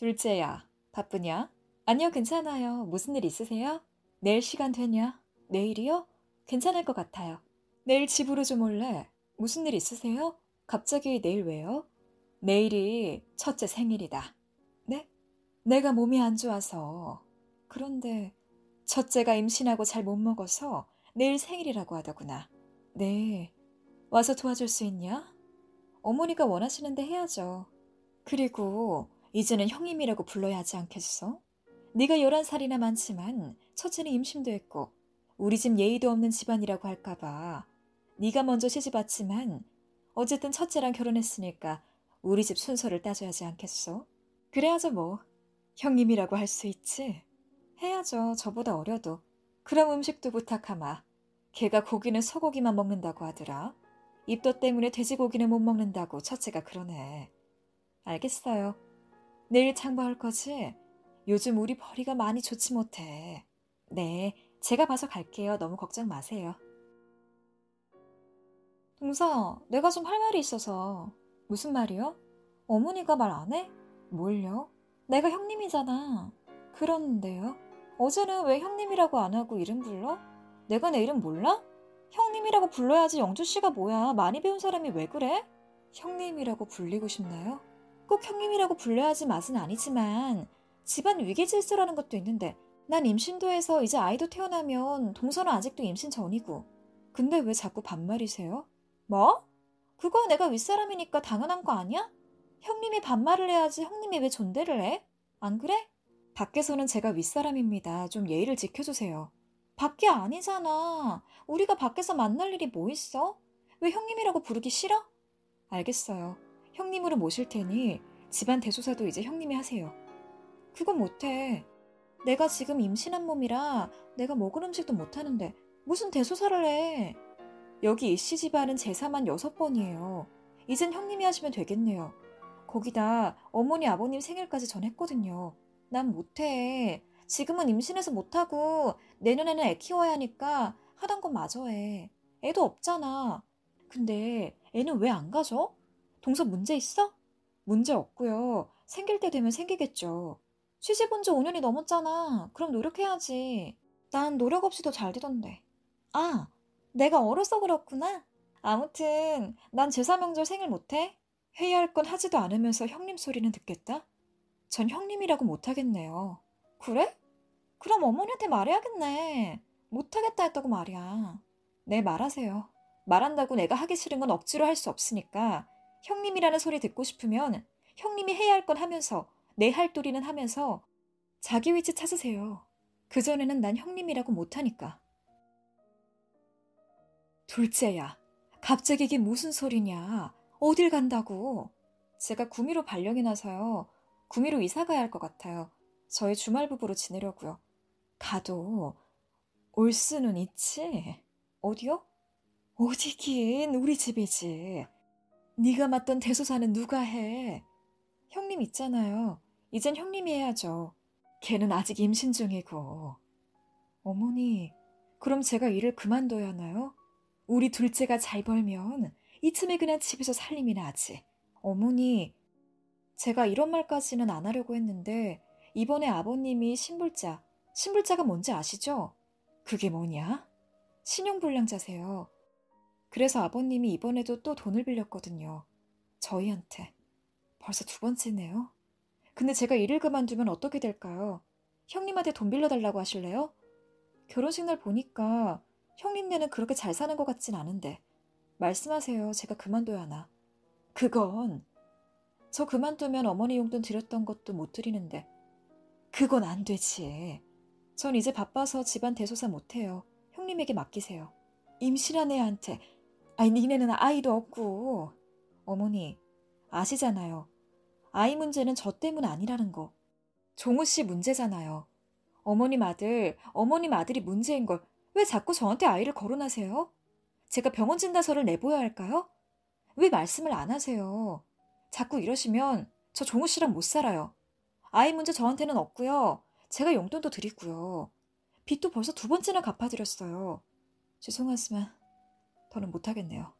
둘째야, 바쁘냐? 아니요, 괜찮아요. 무슨 일 있으세요? 내일 시간 되냐? 내일이요? 괜찮을 것 같아요. 내일 집으로 좀 올래? 무슨 일 있으세요? 갑자기 내일 왜요? 내일이 첫째 생일이다. 네? 내가 몸이 안 좋아서. 그런데 첫째가 임신하고 잘 못 먹어서 내일 생일이라고 하더구나. 네. 와서 도와줄 수 있냐? 어머니가 원하시는데 해야죠. 그리고 이제는 형님이라고 불러야 하지 않겠어? 네가 11살이나 많지만 첫째는 임신도 했고 우리 집 예의도 없는 집안이라고 할까봐 네가 먼저 시집 왔지만 어쨌든 첫째랑 결혼했으니까 우리 집 순서를 따져야지 않겠어? 그래야죠 뭐. 형님이라고 할 수 있지? 해야죠. 저보다 어려도. 그럼 음식도 부탁하마. 걔가 고기는 소고기만 먹는다고 하더라. 입덧 때문에 돼지고기는 못 먹는다고 첫째가 그러네. 알겠어요. 내일 장보할 거지? 요즘 우리 벌이가 많이 좋지 못해. 네, 제가 봐서 갈게요. 너무 걱정 마세요. 동서, 내가 좀 할 말이 있어서. 무슨 말이요? 어머니가 말 안 해? 뭘요? 내가 형님이잖아. 그런데요? 어제는 왜 형님이라고 안 하고 이름 불러? 내가 내 이름 몰라? 형님이라고 불러야지 영주 씨가 뭐야. 많이 배운 사람이 왜 그래? 형님이라고 불리고 싶나요? 꼭 형님이라고 불러야지 맛은 아니지만 집안 위기 질서라는 것도 있는데 난 임신도 해서 이제 아이도 태어나면 동서는 아직도 임신 전이고 근데 왜 자꾸 반말이세요? 뭐? 그거 내가 윗사람이니까 당연한 거 아니야? 형님이 반말을 해야지 형님이 왜 존대를 해? 안 그래? 밖에서는 제가 윗사람입니다. 좀 예의를 지켜주세요. 밖이 아니잖아. 우리가 밖에서 만날 일이 뭐 있어? 왜 형님이라고 부르기 싫어? 알겠어요. 형님으로 모실 테니 집안 대소사도 이제 형님이 하세요. 그건 못해. 내가 지금 임신한 몸이라 내가 먹을 음식도 못하는데 무슨 대소사를 해. 여기 이씨 집안은 제사만 여섯 번이에요. 이젠 형님이 하시면 되겠네요. 거기다 어머니 아버님 생일까지 전했거든요. 난 못해. 지금은 임신해서 못하고 내년에는 애 키워야 하니까 하던 건 마저 해. 애도 없잖아. 근데 애는 왜 안 가져? 동서 문제 있어? 문제 없고요. 생길 때 되면 생기겠죠. 시집 온지 5년이 넘었잖아. 그럼 노력해야지. 난 노력 없이도 잘 되던데. 아, 내가 어려서 그렇구나. 아무튼 난 제사 명절 생일 못해. 회의할 건 하지도 않으면서 형님 소리는 듣겠다. 전 형님이라고 못하겠네요. 그래? 그럼 어머니한테 말해야겠네. 못하겠다 했다고 말이야. 네, 말하세요. 말한다고 내가 하기 싫은 건 억지로 할 수 없으니까 형님이라는 소리 듣고 싶으면 형님이 해야 할 건 하면서 내 할 도리는 하면서 자기 위치 찾으세요. 그전에는 난 형님이라고 못하니까. 둘째야, 갑자기 이게 무슨 소리냐. 어딜 간다고. 제가 구미로 발령이 나서요. 구미로 이사 가야 할 것 같아요. 저희 주말 부부로 지내려고요. 가도 올 수는 있지. 어디요? 어디긴 우리 집이지. 네가 맡던 대소사는 누가 해? 형님 있잖아요. 이젠 형님이 해야죠. 걔는 아직 임신 중이고. 어머니, 그럼 제가 일을 그만둬야 하나요? 우리 둘째가 잘 벌면 이쯤에 그냥 집에서 살림이나 하지. 어머니, 제가 이런 말까지는 안 하려고 했는데 이번에 아버님이 신불자, 신불자가 뭔지 아시죠? 그게 뭐냐? 신용불량자세요. 그래서 아버님이 이번에도 또 돈을 빌렸거든요. 저희한테. 벌써 두 번째네요. 근데 제가 일을 그만두면 어떻게 될까요? 형님한테 돈 빌려달라고 하실래요? 결혼식 날 보니까 형님네는 그렇게 잘 사는 것 같진 않은데. 말씀하세요. 제가 그만둬야 하나. 그건 저 그만두면 어머니 용돈 드렸던 것도 못 드리는데. 그건 안 되지. 전 이제 바빠서 집안 대소사 못해요. 형님에게 맡기세요. 임신한 애한테. 아니, 니네는 아이도 없고. 어머니, 아시잖아요. 아이 문제는 저 때문 아니라는 거. 종우 씨 문제잖아요. 어머님 아들, 어머님 아들이 문제인 걸 왜 자꾸 저한테 아이를 거론하세요? 제가 병원 진단서를 내보야 할까요? 왜 말씀을 안 하세요? 자꾸 이러시면 저 종우 씨랑 못 살아요. 아이 문제 저한테는 없고요. 제가 용돈도 드리고요. 빚도 벌써 두 번째나 갚아드렸어요. 죄송하지만 더는 못하겠네요.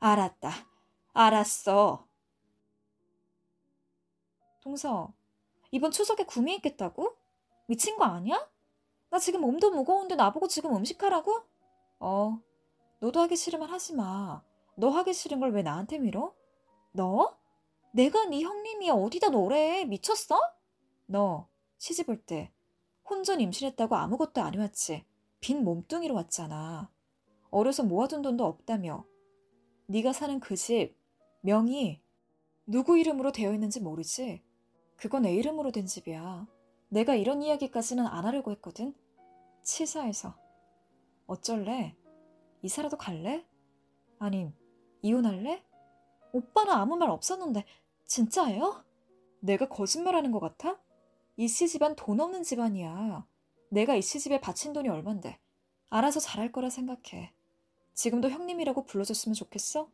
알았다. 알았어. 동서, 이번 추석에 구미했겠다고? 미친 거 아니야? 나 지금 몸도 무거운데 나보고 지금 음식하라고? 어, 너도 하기 싫으면 하지 마. 너 하기 싫은 걸 왜 나한테 밀어? 너? 내가 네 형님이 어디다 너래? 미쳤어? 너 시집 올 때 혼전 임신했다고 아무것도 안 해왔지. 빈 몸뚱이로 왔잖아. 어려서 모아둔 돈도 없다며. 네가 사는 그 집 명의 누구 이름으로 되어 있는지 모르지? 그건 내 이름으로 된 집이야. 내가 이런 이야기까지는 안 하려고 했거든. 치사해서. 어쩔래? 이사라도 갈래? 아님, 이혼할래? 오빠는 아무 말 없었는데, 진짜예요? 내가 거짓말하는 것 같아? 이씨 집안 돈 없는 집안이야. 내가 이씨 집에 바친 돈이 얼만데. 알아서 잘할 거라 생각해. 지금도 형님이라고 불러줬으면 좋겠어?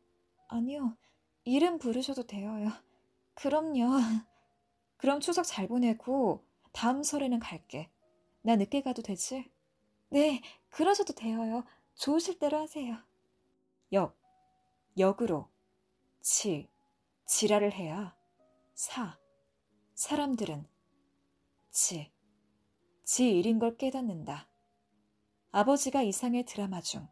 아니요. 이름 부르셔도 돼요. 그럼요. 그럼 추석 잘 보내고 다음 설에는 갈게. 나 늦게 가도 되지? 네, 그러셔도 돼요. 좋으실 대로 하세요. 역, 역으로. 치, 지랄을 해야. 사, 사람들은. 지, 지 일인 걸 깨닫는다. 아버지가 이상의 드라마 중